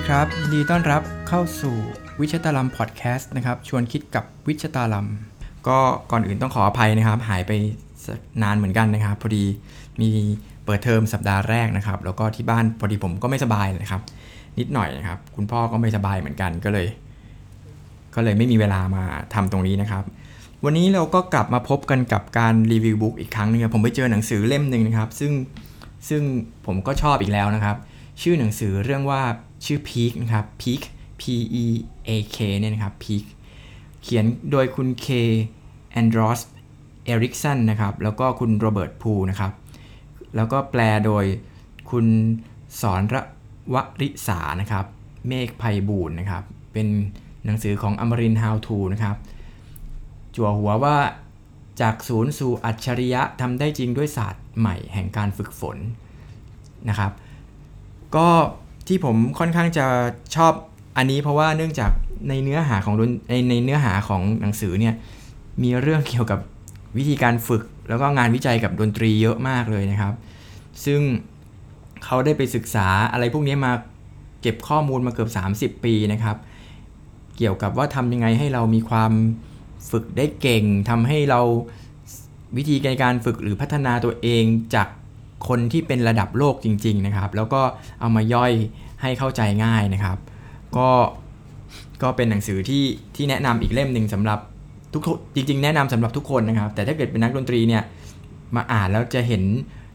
ดีครับยินดีต้อนรับเข้าสู่วิชตาลัมพอดแคสต์นะครับ ชวนคิดกับวิชตาลัม ก็ก่อนอื่นต้องขออภัยนะครับ หายไปนานเหมือนกันนะครับ พอดีมีเปิดเทอมสัปดาห์แรกนะครับ แล้วก็ที่บ้านพอดีผมก็ไม่สบายเลยครับ นิดหน่อยนะครับ คุณพ่อก็ไม่สบายเหมือนกันก็เลย ก็เลยไม่มีเวลามาทำตรงนี้นะครับ วันนี้เราก็กลับมาพบกันกับการรีวิวบุ๊กอีกครั้งนึงผมไปเจอหนังสือเล่มหนึ่งนะครับ ซึ่งซึ่งผมก็ชอบอีกแล้วนะครับ ชื่อหนังสือเรื่องว่าชื่อ Peak นะครับ Peak P E A K เนี่ยนะครับ Peak เขียนโดยคุณเคแอนเดอร์สเอริกสันนะครับ แล้วก็คุณโรเบิร์ตพูลนะครับ แล้วก็แปลโดยคุณสอนระวริษานะครับ เมฆภัยบูรณ์นะครับ เป็นหนังสือของอมรินทร์ How to นะครับ จั่วหัวว่าจากศูนย์สู่อัจฉริยะทำได้จริงด้วยศาสตร์ใหม่แห่งการฝึกฝนนะครับ ก็ที่ผมค่อนข้างจะชอบอันนี้เพราะว่าเนื่องจากในเนื้อหาของในในเนื้อหาของหนังสือเนี่ยมีเรื่องเกี่ยวกับวิธีการฝึก แล้วก็งานวิจัยกับดนตรีเยอะมากเลยนะครับ ซึ่งเขาได้ไปศึกษาอะไรพวกนี้มาเก็บข้อมูลมาเกือบ 30 ปีนะครับ เกี่ยวกับว่าทำยังไงให้เรามีความฝึกได้เก่งทำให้เราวิธีในการฝึกหรือพัฒนาตัวเองจาก คนที่เป็นระดับโลกจริง ๆนะครับ แล้วก็เอามาย่อยให้เข้าใจง่ายนะครับ ก็ก็เป็นหนังสือที่ที่แนะนำอีกเล่มหนึ่งสำหรับทุกจริง ๆ แนะนำสำหรับทุกคนนะครับ แต่ถ้าเกิดเป็นนักดนตรีเนี่ยมาอ่านแล้วจะเห็น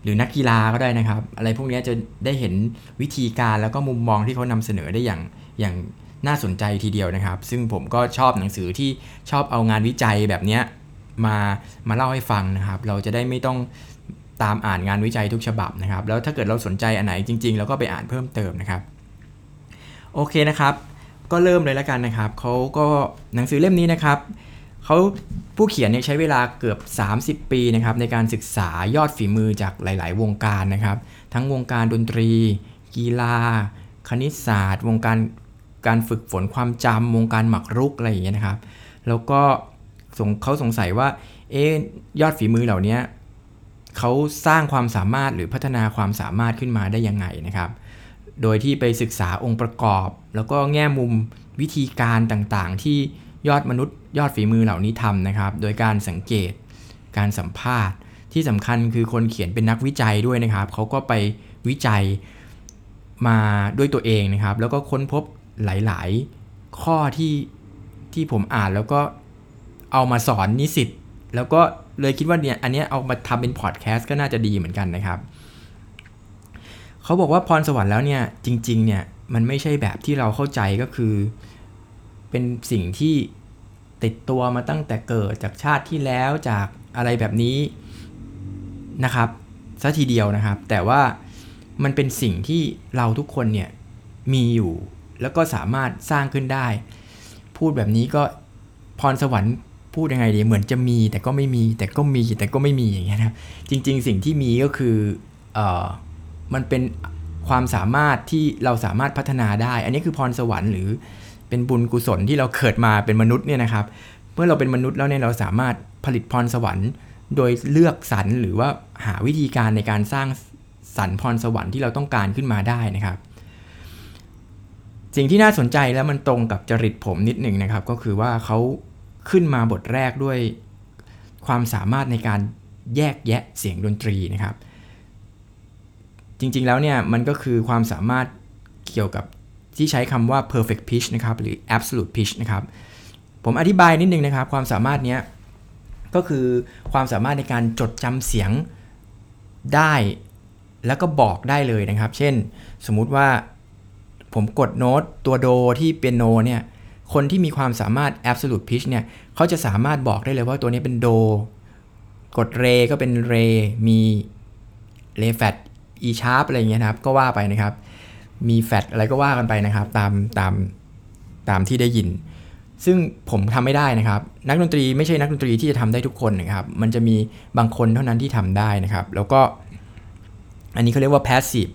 หรือนักกีฬาก็ได้นะครับ อะไรพวกนี้จะได้เห็นวิธีการแล้วก็มุมมองที่เขานำเสนอได้อย่างอย่างน่าสนใจทีเดียวนะครับ ซึ่งผมก็ชอบหนังสือที่ชอบเอางานวิจัยแบบนี้มามาเล่าให้ฟังนะครับ เราจะได้ไม่ต้อง ตามอ่านงานวิจัยทุกฉบับนะครับ แล้วถ้าเกิดเราสนใจอันไหนจริงๆเราก็ไปอ่านเพิ่มเติมนะครับ โอเคนะครับ ก็เริ่มเลยแล้วกันนะครับ เขาก็หนังสือเล่มนี้นะครับเขาผู้เขียนเนี่ยใช้เวลาเกือบ 30 ปีนะครับในการศึกษายอดฝีมือจากหลาย ๆ วงการนะครับ ทั้งวงการดนตรี กีฬา คณิตศาสตร์ วงการการฝึกฝนความจำวงการหมักรุกอะไรอย่างเงี้ยนะครับ แล้วก็เขาสงสัยว่าเอ๊ยอดฝีมือเหล่านี้ เขาสร้างความสามารถหรือพัฒนาความสามารถขึ้นมาได้ยังไงนะครับ โดยที่ไปศึกษาองค์ประกอบ แล้วก็แง่มุมวิธีการต่างๆ ที่ยอดมนุษย์ยอดฝีมือเหล่านี้ทำนะครับ โดยการสังเกต การสัมภาษณ์ ที่สำคัญคือคนเขียนเป็นนักวิจัยด้วยนะครับ เขาก็ไปวิจัยมาด้วยตัวเองนะครับ แล้วก็ค้นพบหลาย ๆ ข้อที่ที่ผมอ่านแล้วก็เอามาสอนนิสิต แล้วก็เลยคิดว่าเนี่ยอันนี้เอามาทำเป็นพอดแคสต์ก็น่าจะดีเหมือนกันนะครับ เขาบอกว่าพรสวรรค์แล้วเนี่ยจริงๆเนี่ยมันไม่ใช่แบบที่เราเข้าใจก็คือ เป็นสิ่งที่ติดตัวมาตั้งแต่เกิดจากชาติที่แล้วจากอะไรแบบนี้นะครับซะทีเดียวนะครับ แต่ว่ามันเป็นสิ่งที่เราทุกคนเนี่ยมีอยู่ แล้วก็สามารถสร้างขึ้นได้ พูดแบบนี้ก็พรสวรรค์ พูดยังไงดีเหมือนจะมีแต่ก็ไม่มีแต่ก็มีแต่ก็ไม่มีอย่างเงี้ยนะจริง ๆ สิ่งที่มีก็คือเออมันเป็นความสามารถที่เราสามารถพัฒนาได้ อันนี้คือพรสวรรค์หรือเป็นบุญกุศลที่เราเกิดมาเป็นมนุษย์เนี่ยนะครับเมื่อเราเป็นมนุษย์แล้วเนี่ยเราสามารถผลิตพรสวรรค์ โดยเลือกสรรหรือว่าหาวิธีการในการสร้างสรรพรสวรรค์ที่เราต้องการขึ้นมาได้นะครับ สิ่งที่น่าสนใจแล้วมันตรงกับจริตผมนิดหนึ่งนะครับ ก็คือว่าเขา ขึ้นมาบทแรกด้วยความสามารถในการแยกแยะเสียงดนตรีนะครับ จริงๆแล้วเนี่ยมันก็คือความสามารถเกี่ยวกับที่ใช้คำว่า perfect pitch นะครับหรือ absolute pitch นะครับ ผมอธิบายนิดนึงนะครับ ความสามารถนี้ก็คือความสามารถในการจดจำเสียงได้แล้วก็บอกได้เลยนะครับ เช่น สมมุติว่าผมกดโน้ตตัวโดที่เป็นโนเนี่ย คนที่มีความสามารถ absolute pitch เนี่ยเขาจะสามารถบอกได้เลยว่าตัวนี้เป็นโด กดเรก็เป็นเร มีเรแฟตอีชาร์ปอะไรเงี้ยนะครับ ก็ว่าไปนะครับ มีแฟตอะไรก็ว่ากันไปนะครับ ตามตามตามที่ได้ยิน ซึ่งผมทำไม่ได้นะครับ นักดนตรีไม่ใช่นักดนตรีที่จะทำได้ทุกคนนะครับ มันจะมีบางคนเท่านั้นที่ทำได้นะครับ แล้วก็ อันนี้เขาเรียกว่า passive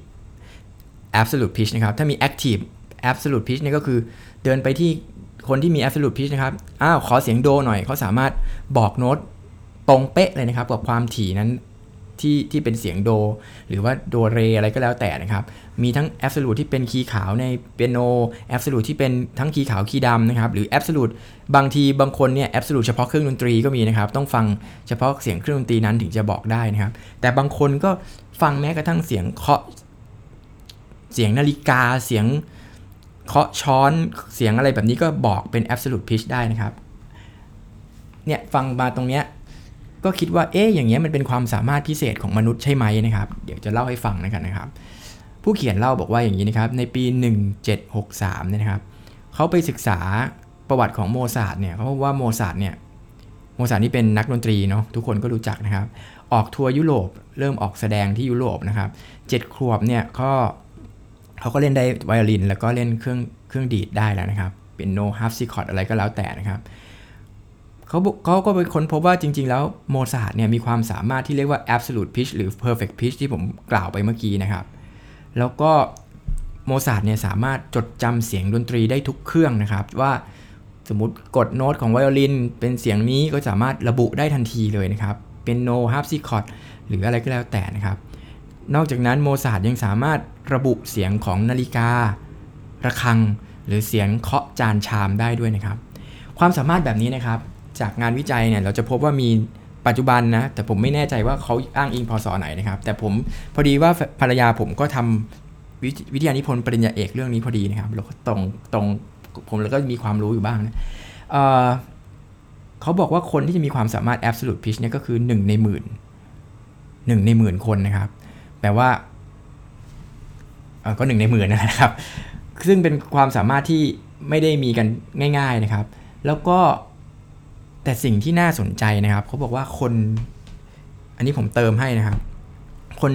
absolute pitch นะครับ ถ้ามี active absolute pitch นี่ก็คือเดินไปที่ คนที่มี absolute pitch นะครับ อ้าว ขอเสียงโดหน่อย เขาสามารถบอกโน้ตตรงเป๊ะเลยนะครับ กับความถี่นั้นที่ที่เป็นเสียงโด หรือว่าโดเรอะไรก็แล้วแต่นะครับ มีทั้งแอบสูตที่เป็นคีย์ขาวในเปียโนแอบสูตที่เป็นทั้งคีย์ขาวคีย์ดำนะครับ หรือแอบสูตบางทีบางคนเนี่ยแอบสูตเฉพาะเครื่องดนตรีก็มีนะครับ ต้องฟังเฉพาะเสียงเครื่องดนตรีนั้นถึงจะบอกได้นะครับ แต่บางคนก็ฟังแม้กระทั่งเสียงเคาะเสียงนาฬิกาเสียง เคาะช้อนเสียงอะไรแบบนี้ก็บอกเป็น absolute pitch ได้นะครับ เนี่ยฟังมาตรงเนี้ยก็คิดว่าเอ๊ะอย่างเงี้ยมันเป็นความสามารถพิเศษของมนุษย์ใช่ไหมนะครับ เดี๋ยวจะเล่าให้ฟังนะครับนะครับ ผู้เขียนเล่าบอกว่าอย่างนี้นะครับ ในปี 1763เนี่ยนะครับเขาไปศึกษาประวัติของโมซาร์ทเนี่ยเขาบอกว่าโมซาร์ทเนี่ยโมซาร์ทนี่เป็นนักดนตรีเนาะทุกคนก็รู้จักนะครับ ออกทัวร์ยุโรปเริ่มออกแสดงที่ยุโรปนะครับเจ็ดขวบเนี่ยก็ เขาก็เล่นได้ไวโอลิน แล้วก็เล่นเครื่องเครื่องดีดได้แล้วนะครับ เปียโนฮาร์ปซิคอร์ดอะไรก็แล้วแต่นะครับเขาเขาก็เป็นคนพบว่าจริง ๆ แล้วโมซาร์ทเนี่ยมีความสามารถที่เรียกว่า absolute pitch หรือ perfect pitch ที่ผมกล่าวไปเมื่อกี้นะครับ แล้วก็โมซาร์ทเนี่ยสามารถจดจำเสียงดนตรีได้ทุกเครื่องนะครับ ว่าสมมติกดโน้ตของไวโอลิน เป็นเสียงนี้ก็สามารถระบุได้ทันทีเลยนะครับเปียโนฮาร์ปซิคอร์ดหรืออะไรก็แล้วแต่นะครับ นอกจากนั้นโมซาร์ทยังสามารถระบุเสียงของนาฬิการะฆัง หรือเสียงเคาะจานชามได้ด้วยนะครับ ความสามารถแบบนี้นะครับ จากงานวิจัยเนี่ยเราจะพบว่ามีปัจจุบันนะแต่ผมไม่แน่ใจว่าเขาอ้างอิงพ.ศ.ไหนนะครับ แต่ผมพอดีว่าภรรยาผมก็ทำวิทยานิพนธ์ปริญญาเอกเรื่องนี้พอดีนะครับเราก็ตรงตรงผมแล้วก็มีความรู้อยู่บ้างนะเเขาบอกว่าคนที่จะมีความสามารถ absolute pitch เนี่ยก็คือ 1 ในหมื่นหนึ่งในหมื่นคนนะครับ แปลว่าก็หนึ่งในหมื่นนะครับ ซึ่งเป็นความสามารถที่ไม่ได้มีกันง่าย ๆนะครับ แล้วก็แต่สิ่งที่น่าสนใจนะครับเขาบอกว่าคน อันนี้ผมเติมให้นะครับ คน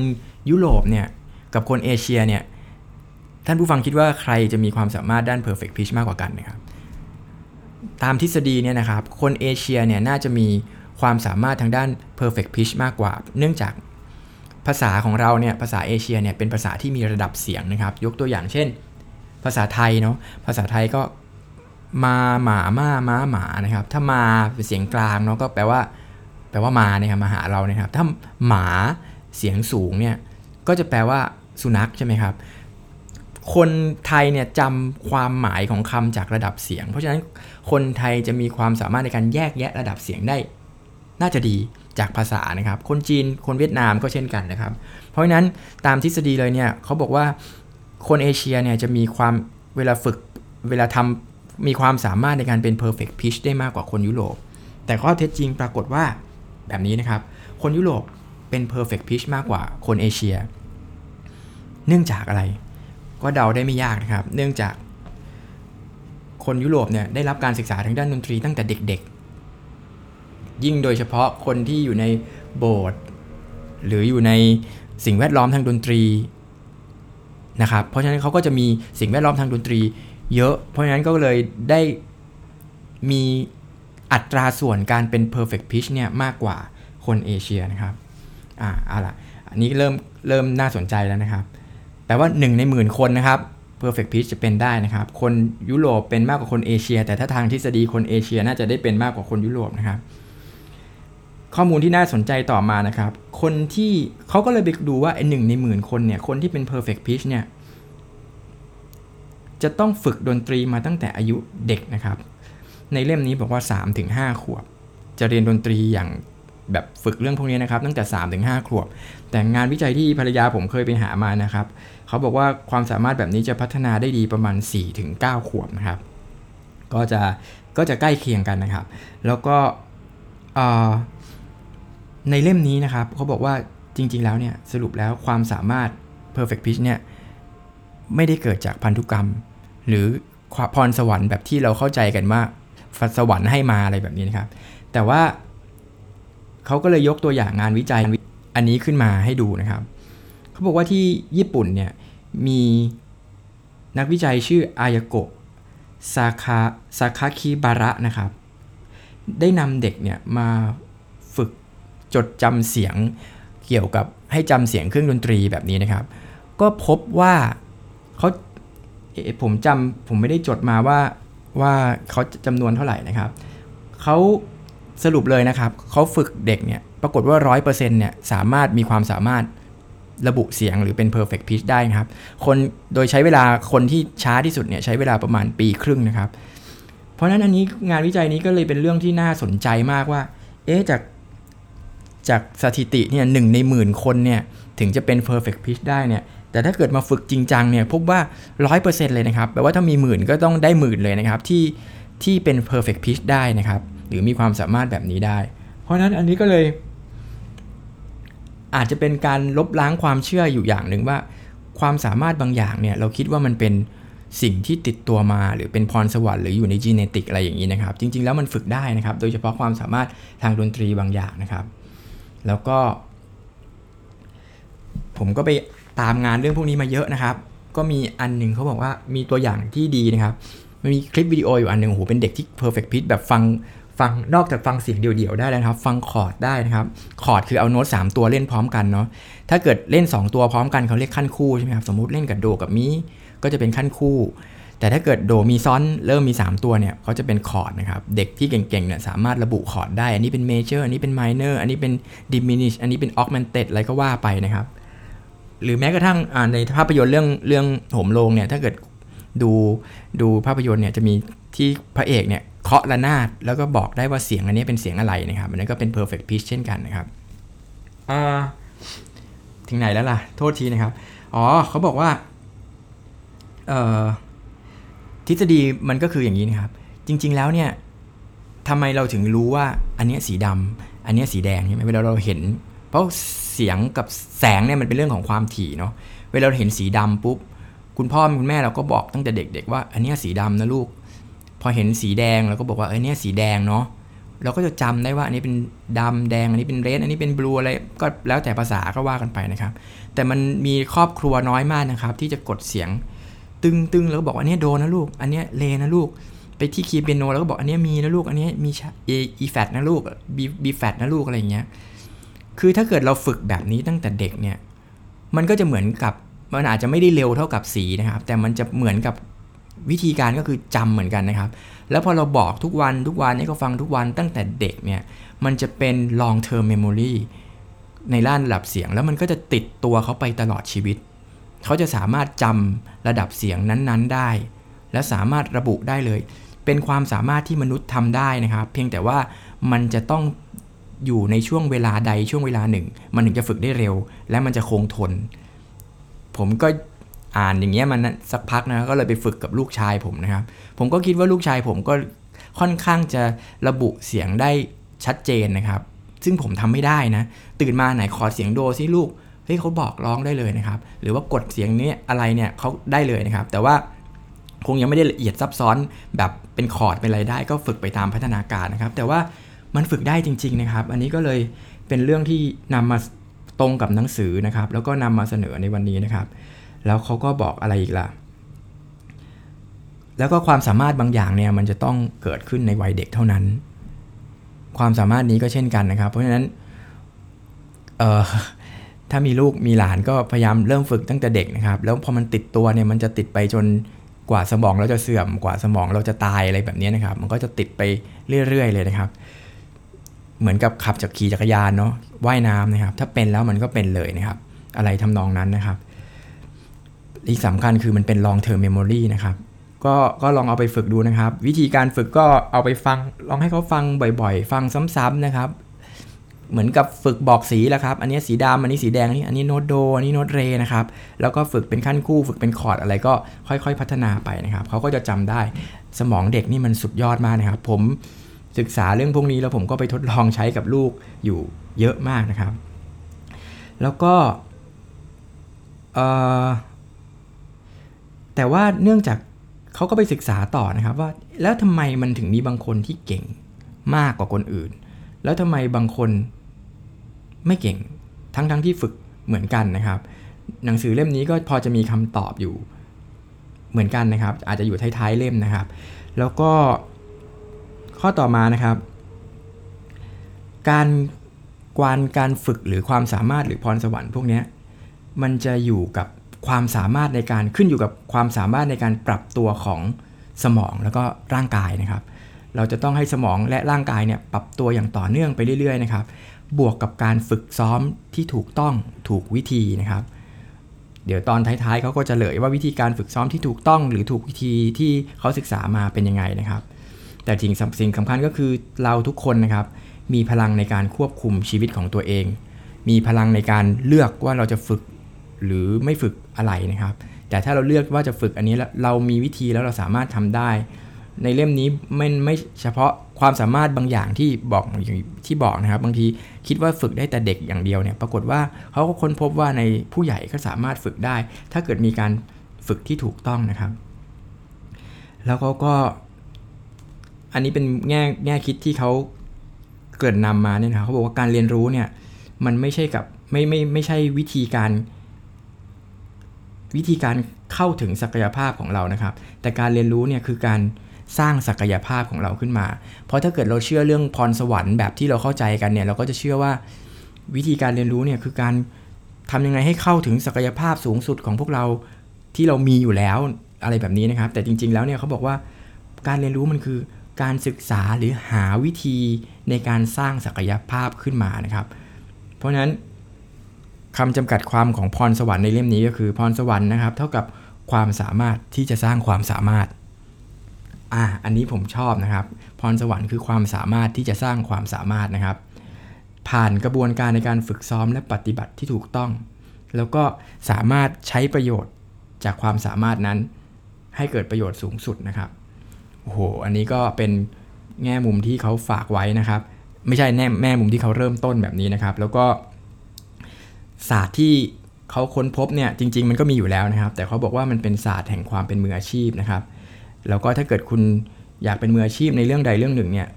ยุโรปเนี่ยกับคนเอเชียเนี่ยท่านผู้ฟังคิดว่าใครจะมีความสามารถด้าน perfect pitch มากกว่ากันนะครับ ตามทฤษฎีเนี่ยนะครับ คนเอเชียเนี่ยน่าจะมีความสามารถทางด้าน perfect pitch มากกว่า เนื่องจาก ภาษาของเราเนี่ยภาษาเอเชียเนี่ยเป็นภาษาที่มีระดับเสียงนะครับ ยกตัวอย่างเช่น ภาษาไทยเนาะภาษาไทยก็มาหมามาม้าหมานะครับ ถ้ามาเป็นเสียงกลางเนาะก็แปลว่า แปลว่ามานะครับมาหาเรานะครับ ถ้าหมาเสียงสูงเนี่ยก็จะแปลว่าสุนัขใช่ไหมครับ คนไทยเนี่ยจำความหมายของคำจากระดับเสียง เพราะฉะนั้นคนไทยจะมีความสามารถในการแยกแยะระดับเสียงได้ น่าจะดี จากภาษานะครับ คนจีนคนเวียดนามก็เช่นกันนะครับ เพราะฉะนั้นตามทฤษฎีเลยเนี่ยเขาบอกว่าคนเอเชียเนี่ยจะมีความเวลาฝึกเวลาทำมีความสามารถในการเป็น perfect pitch ได้มากกว่าคนยุโรป แต่ข้อเท็จจริงปรากฏว่าแบบนี้นะครับ คนยุโรปเป็น perfect pitch มากกว่าคนเอเชีย เนื่องจากอะไร ก็เดาได้ไม่ยากนะครับ เนื่องจากคนยุโรปเนี่ยได้รับการศึกษาทางด้านดนตรีตั้งแต่เด็ก ยิ่งโดยเฉพาะคนที่อยู่ในโบสถ์หรืออยู่ในสิ่งแวดล้อมทางดนตรีนะครับ เพราะฉะนั้นเขาก็จะมีสิ่งแวดล้อมทางดนตรี เยอะ เพราะฉะนั้นก็เลยได้มีอัตราส่วนการเป็น perfect pitch เนี่ยมากกว่าคนเอเชียนะครับ อ่าเอาล่ะ อันนี้เริ่มเริ่มน่าสนใจแล้วนะครับแต่ว่า 1 ในหมื่นคนนะครับ perfect pitch จะเป็นได้นะครับ คนยุโรปเป็นมากกว่าคนเอเชีย แต่ถ้าทางทฤษฎีคนเอเชียน่าจะได้เป็นมากกว่าคนยุโรปนะครับ ข้อมูลที่น่าสนใจต่อมานะครับ คนที่เขาก็เลยไปดูว่าไอ้หนึ่งในหมื่นคนเนี่ย คนที่เป็น perfect pitch เนี่ย จะต้องฝึกดนตรีมาตั้งแต่อายุเด็กนะครับ ในเล่มนี้บอกว่า 3-5 ขวบ จะเรียนดนตรีอย่างแบบฝึกเรื่องพวกนี้นะครับ ตั้งแต่ 3-5 ขวบ แต่งานวิจัยที่ภรรยาผมเคยไปหามานะครับ เขาบอกว่าความสามารถแบบนี้จะพัฒนาได้ดีประมาณ 4-9 ขวบนะครับ ก็จะก็จะใกล้เคียงกันนะครับ แล้วก็ ในเล่มนี้นะครับเขาบอกว่าจริง ๆ แล้วเนี่ยสรุปแล้วความสามารถ perfect pitch เนี่ยไม่ได้เกิดจากพันธุกรรม หรือพรสวรรค์แบบที่เราเข้าใจกันว่าสวรรค์ให้มาอะไรแบบนี้นะครับ แต่ว่าเขาก็เลยยกตัวอย่างงานวิจัยอันนี้ขึ้นมาให้ดูนะครับ เขาบอกว่าที่ญี่ปุ่นเนี่ยมีนักวิจัยชื่ออายโกะซาคาซาคาคิบาระนะครับ ได้นำเด็กเนี่ยมา จดจำเสียงเกี่ยวกับให้จำเสียงเครื่องดนตรีแบบนี้นะครับ ก็พบว่าเขาผมจำผมไม่ได้จดมาว่าว่าเขาจำนวนเท่าไหร่นะครับเขาสรุปเลยนะครับเขาฝึกเด็กเนี่ยปรากฏว่า 100%เนี่ยสามารถมีความสามารถระบุเสียงหรือเป็น perfect pitch ได้ครับ คนโดยใช้เวลาคนที่ช้าที่สุดเนี่ยใช้เวลาประมาณปีครึ่งนะครับ เพราะฉะนั้นอันนี้งานวิจัยนี้ก็เลยเป็นเรื่องที่น่าสนใจมากว่า เอ๊ะจาก จากสถิติเนี่ยหนึ่งในหมื่นคนเนี่ยถึงจะเป็น perfect pitch ได้เนี่ยแต่ถ้าเกิดมาฝึกจริงจังเนี่ยพบว่า 100%เลยนะครับแปลว่าถ้ามีหมื่นก็ต้องได้หมื่นเลยนะครับที่ที่เป็น perfect pitch ได้นะครับ หรือมีความสามารถแบบนี้ได้ เพราะนั้นอันนี้ก็เลย อาจจะเป็นการลบล้างความเชื่ออยู่อย่างหนึ่งว่า ความสามารถบางอย่างเนี่ยเราคิดว่ามันเป็นสิ่งที่ติดตัวมาหรือเป็นพรสวรรค์หรืออยู่ใน genetic อะไรอย่างนี้นะครับ จริง ๆ แล้วมันฝึกได้นะครับ โดยเฉพาะความสามารถทางดนตรีบางอย่างนะครับ แล้วก็ ผมก็ไปตามงานเรื่องพวกนี้มาเยอะนะครับ ก็มีอันหนึ่งเขาบอกว่ามีตัวอย่างที่ดีนะครับมันมีคลิปวิดีโออยู่อันหนึ่งโอ้โหเป็นเด็กที่ perfect pitch แบบฟังฟังนอกจากฟังเสียงเดี่ยวๆได้แล้วครับ ฟังคอร์ดได้นะครับคอร์ดคือเอาโน้ต3ตัวเล่นพร้อมกันเนาะถ้าเกิดเล่น 2 ตัวพร้อมกันเขาเรียกขั้นคู่ใช่ไหมครับสมมติเล่นกับโดกับมีก็จะเป็นขั้นคู่ แต่ถ้าเกิดโดมีซ้อนเริ่มมี 3 ตัวเนี่ยเขาจะเป็นคอร์ดนะครับ เด็กที่เก่งๆเนี่ยสามารถระบุคอร์ดได้ อันนี้เป็น major อันนี้เป็น minor อันนี้เป็น diminish อันนี้เป็น augmented อะไรก็ว่าไปนะครับ หรือแม้กระทั่งในภาพยนตร์เรื่องเรื่องโหมโรงเนี่ยถ้าเกิดดูดูภาพยนตร์เนี่ยจะมีที่พระเอกเนี่ยเคาะระนาดแล้วก็บอกได้ว่าเสียงอันนี้เป็นเสียงอะไรนะครับอันนี้ก็เป็น perfect pitch เช่นกันนะครับถึงไหนแล้วล่ะ โทษทีนะครับ อ๋อเขาบอกว่า ทฤษฎีมันก็คืออย่างนี้นะครับ จริง ๆ แล้วเนี่ยทำไมเราถึงรู้ว่าอันนี้สีดำอันนี้สีแดงใช่ไหมเวลาเราเห็น เพราะเสียงกับแสงเนี่ยมันเป็นเรื่องของความถี่เนาะเวลาเราเห็นสีดำปุ๊บคุณพ่อคุณแม่เราก็บอกตั้งแต่เด็ก ๆ ว่า อันนี้สีดำนะลูก พอเห็นสีแดงเราก็บอกว่าเออเนี่ยสีแดงเนาะเราก็จะจำได้ว่าอันนี้เป็นดำแดง อันนี้เป็นเรดอันนี้เป็นบลูอะไรก็แล้วแต่ภาษาก็ว่ากันไปนะครับ แต่มันมีครอบครัวน้อยมากนะครับ ที่จะกดเสียง ตึงตึงแล้วก็บอกอันนี้โดนะลูก อันนี้เลนะลูก ไปที่คีย์เปียโนแล้วก็บอกอันนี้มีนะลูก อันนี้มีเอีแฟตนะลูกบีบีแฟตนะลูกอะไรอย่างเงี้ย คือถ้าเกิดเราฝึกแบบนี้ตั้งแต่เด็กเนี่ย มันก็จะเหมือนกับมันอาจจะไม่ได้เร็วเท่ากับสีนะครับ แต่มันจะเหมือนกับวิธีการก็คือจำเหมือนกันนะครับ แล้วพอเราบอกทุกวันทุกวันให้เขาฟังทุกวันตั้งแต่เด็กเนี่ย มันจะเป็น long term memory ในด้านระดับเสียง แล้วมันก็จะติดตัวเขาไปตลอดชีวิต เขาจะสามารถจำระดับเสียงนั้นๆได้ และสามารถระบุได้เลย เป็นความสามารถที่มนุษย์ทำได้นะครับ เพียงแต่ว่ามันจะต้องอยู่ในช่วงเวลาใดช่วงเวลาหนึ่ง มันถึงจะฝึกได้เร็ว และมันจะคงทน ผมก็อ่านอย่างเงี้ยมันสักพักนะก็เลยไปฝึกกับลูกชายผมนะครับ ผมก็คิดว่าลูกชายผมก็ค่อนข้างจะระบุเสียงได้ชัดเจนนะครับ ซึ่งผมทำไม่ได้นะ ตื่นมาไหนขอเสียงโดสิลูก เฮ้ยเขาบอกร้องได้เลยนะครับ หรือว่ากดเสียงนี้อะไรเนี่ยเขาได้เลยนะครับ แต่ว่าคงยังไม่ได้ละเอียดซับซ้อนแบบเป็นคอร์ดเป็นอะไรได้ก็ฝึกไปตามพัฒนาการนะครับ แต่ว่ามันฝึกได้จริง ๆนะครับ อันนี้ก็เลยเป็นเรื่องที่นำมาตรงกับหนังสือนะครับ แล้วก็นำมาเสนอในวันนี้นะครับ แล้วเขาก็บอกอะไรอีกล่ะ แล้วก็ความสามารถบางอย่างเนี่ยมันจะต้องเกิดขึ้นในวัยเด็กเท่านั้น ความสามารถนี้ก็เช่นกันนะครับ เพราะฉะนั้นเอ่อ ถ้ามีลูกมีหลานก็พยายามเริ่มฝึกตั้งแต่เด็กนะครับ แล้วพอมันติดตัวเนี่ยมันจะติดไปจนกว่าสมองเราจะเสื่อมกว่าสมองเราจะตายอะไรแบบนี้นะครับ มันก็จะติดไปเรื่อย ๆ เลยนะครับ เหมือนกับขับจากขี่จักรยานเนาะว่ายน้ำนะครับ ถ้าเป็นแล้วมันก็เป็นเลยนะครับ อะไรทำนองนั้นนะครับอีกสำคัญคือมันเป็น long term memory นะครับก็ก็ลองเอาไปฝึกดูนะครับ วิธีการฝึกก็เอาไปฟังลองให้เขาฟังบ่อยๆ ฟังซ้ำๆนะครับ เหมือนกับฝึกบอกสีแหละครับ อันนี้สีดำอันนี้สีแดง อันนี้อันนี้โน้ตโด อันนี้โน้ตเรนะครับ แล้วก็ฝึกเป็นขั้นคู่ ฝึกเป็นคอร์ดอะไรก็ค่อยๆ พัฒนาไปนะครับ เขาก็จะจำได้ สมองเด็กนี่มันสุดยอดมากนะครับ ผมศึกษาเรื่องพวกนี้แล้วผมก็ไปทดลองใช้กับลูกอยู่เยอะมากนะครับ แล้วก็แต่ว่าเนื่องจากเขาก็ไปศึกษาต่อนะครับว่า แล้วทำไมมันถึงมีบางคนที่เก่งมากกว่าคนอื่น แล้วทำไมบางคน ไม่เก่งทั้งๆทที่ฝึกเหมือนกันนะครับ หนังสือเล่มนี้ก็พอจะมีคำตอบอยู่เหมือนกันนะครับ อาจจะอยู่ท้ายๆเล่มนะครับ แล้วก็ข้อต่อมานะครับ การกวนการฝึกหรือความสามารถหรือพรสวรรค์พวกนี้มันจะอยู่กับความสามารถในการขึ้นอยู่กับความสามารถในการปรับตัวของสมองแล้วก็ร่างกายนะครับ เราจะต้องให้สมองและร่างกายเนี่ยปรับตัวอย่างต่อเนื่องไปเรื่อยๆนะครับ บวกกับการฝึกซ้อมที่ถูกต้องถูกวิธีนะครับ เดี๋ยวตอนท้ายๆเขาก็จะเลยว่าวิธีการฝึกซ้อมที่ถูกต้อง หรือถูกวิธีที่เขาศึกษามาเป็นยังไงนะครับ แต่จริงสิ่งสำคัญก็คือเราทุกคนนะครับ มีพลังในการควบคุมชีวิตของตัวเอง มีพลังในการเลือกว่าเราจะฝึกหรือไม่ฝึกอะไรนะครับ แต่ถ้าเราเลือกว่าจะฝึกอันนี้เรามีวิธีแล้วเราสามารถทำได้ ในเล่มนี้ไม่ไม่เฉพาะ ความสามารถบางอย่างที่บอกที่บอกนะครับ บางทีคิดว่าฝึกได้แต่เด็กอย่างเดียวเนี่ยปรากฏว่าเขาก็ค้นพบว่าในผู้ใหญ่ก็สามารถฝึกได้ ถ้าเกิดมีการฝึกที่ถูกต้องนะครับ แล้วเขาก็ อันนี้เป็นแง่แง่คิดที่เขาเกิดนำมาเนี่ยนะเขาบอกว่าการเรียนรู้เนี่ยมันไม่ใช่กับไม่ไม่ไม่ใช่วิธีการ วิธีการเข้าถึงศักยภาพของเรานะครับ แต่การเรียนรู้เนี่ยคือการ สร้างศักยภาพของเราขึ้นมา เพราะถ้าเกิดเราเชื่อเรื่องพรสวรรค์แบบที่เราเข้าใจกันเนี่ย เราก็จะเชื่อว่าวิธีการเรียนรู้เนี่ยคือการทำยังไงให้เข้าถึงศักยภาพสูงสุดของพวกเราที่เรามีอยู่แล้วอะไรแบบนี้นะครับ แต่จริง ๆ แล้วเนี่ยเขาบอกว่าการเรียนรู้มันคือการศึกษาหรือหาวิธีในการสร้างศักยภาพขึ้นมานะครับ เพราะฉะนั้นคำจำกัดความของพรสวรรค์ในเล่มนี้ก็คือพรสวรรค์นะครับ เท่ากับความสามารถที่จะสร้างความสามารถ อะอันนี้ผมชอบนะครับ พรสวรรค์คือความสามารถที่จะสร้างความสามารถนะครับ ผ่านกระบวนการในการฝึกซ้อมและปฏิบัติที่ถูกต้อง แล้วก็สามารถใช้ประโยชน์จากความสามารถนั้น ให้เกิดประโยชน์สูงสุดนะครับโอ้โหอันนี้ก็เป็นแง่มุมที่เขาฝากไว้นะครับ ไม่ใช่แน่แม่มุมที่เขาเริ่มต้นแบบนี้นะครับ แล้วก็ศาสตร์ที่เขาค้นพบเนี่ยจริง ๆ มันก็มีอยู่แล้วนะครับ แต่เขาบอกว่ามันเป็นศาสตร์แห่งความเป็นมืออาชีพนะครับ แล้วก็ถ้าเกิดคุณอยากเป็นมืออาชีพในเรื่องใดเรื่องหนึ่งเนี่ย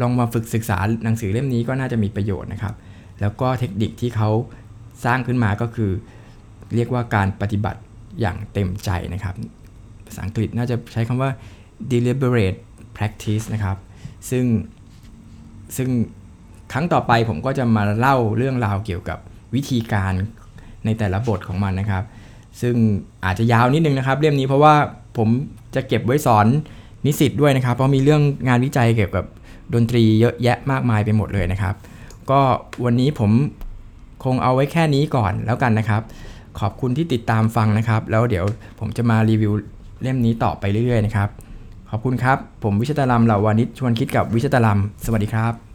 ลองมาฝึกศึกษาหนังสือเล่มนี้ก็น่าจะมีประโยชน์นะครับ แล้วก็เทคนิคที่เขาสร้างขึ้นมาก็คือ เรียกว่าการปฏิบัติอย่างเต็มใจนะครับ ภาษาอังกฤษน่าจะใช้คำว่า deliberate practice นะครับ ซึ่งซึ่งครั้งต่อไปผมก็จะมาเล่าเรื่องราวเกี่ยวกับวิธีการในแต่ละบทของมันนะครับ ซึ่งอาจจะยาวนิดนึงนะครับ เล่มนี้เพราะว่า ผมจะเก็บไว้สอนนิสิตด้วยนะครับ เพราะมีเรื่องงานวิจัยเกี่ยวกับดนตรีเยอะแยะมากมายไปหมดเลยนะครับ ก็วันนี้ผมคงเอาไว้แค่นี้ก่อนแล้วกันนะครับ ขอบคุณที่ติดตามฟังนะครับ แล้วเดี๋ยวผมจะมารีวิวเล่มนี้ต่อไปเรื่อยๆนะครับ ขอบคุณครับ ผมวิชตาลัมเหล่าวานิชชวนคิดกับวิชตาลัม สวัสดีครับ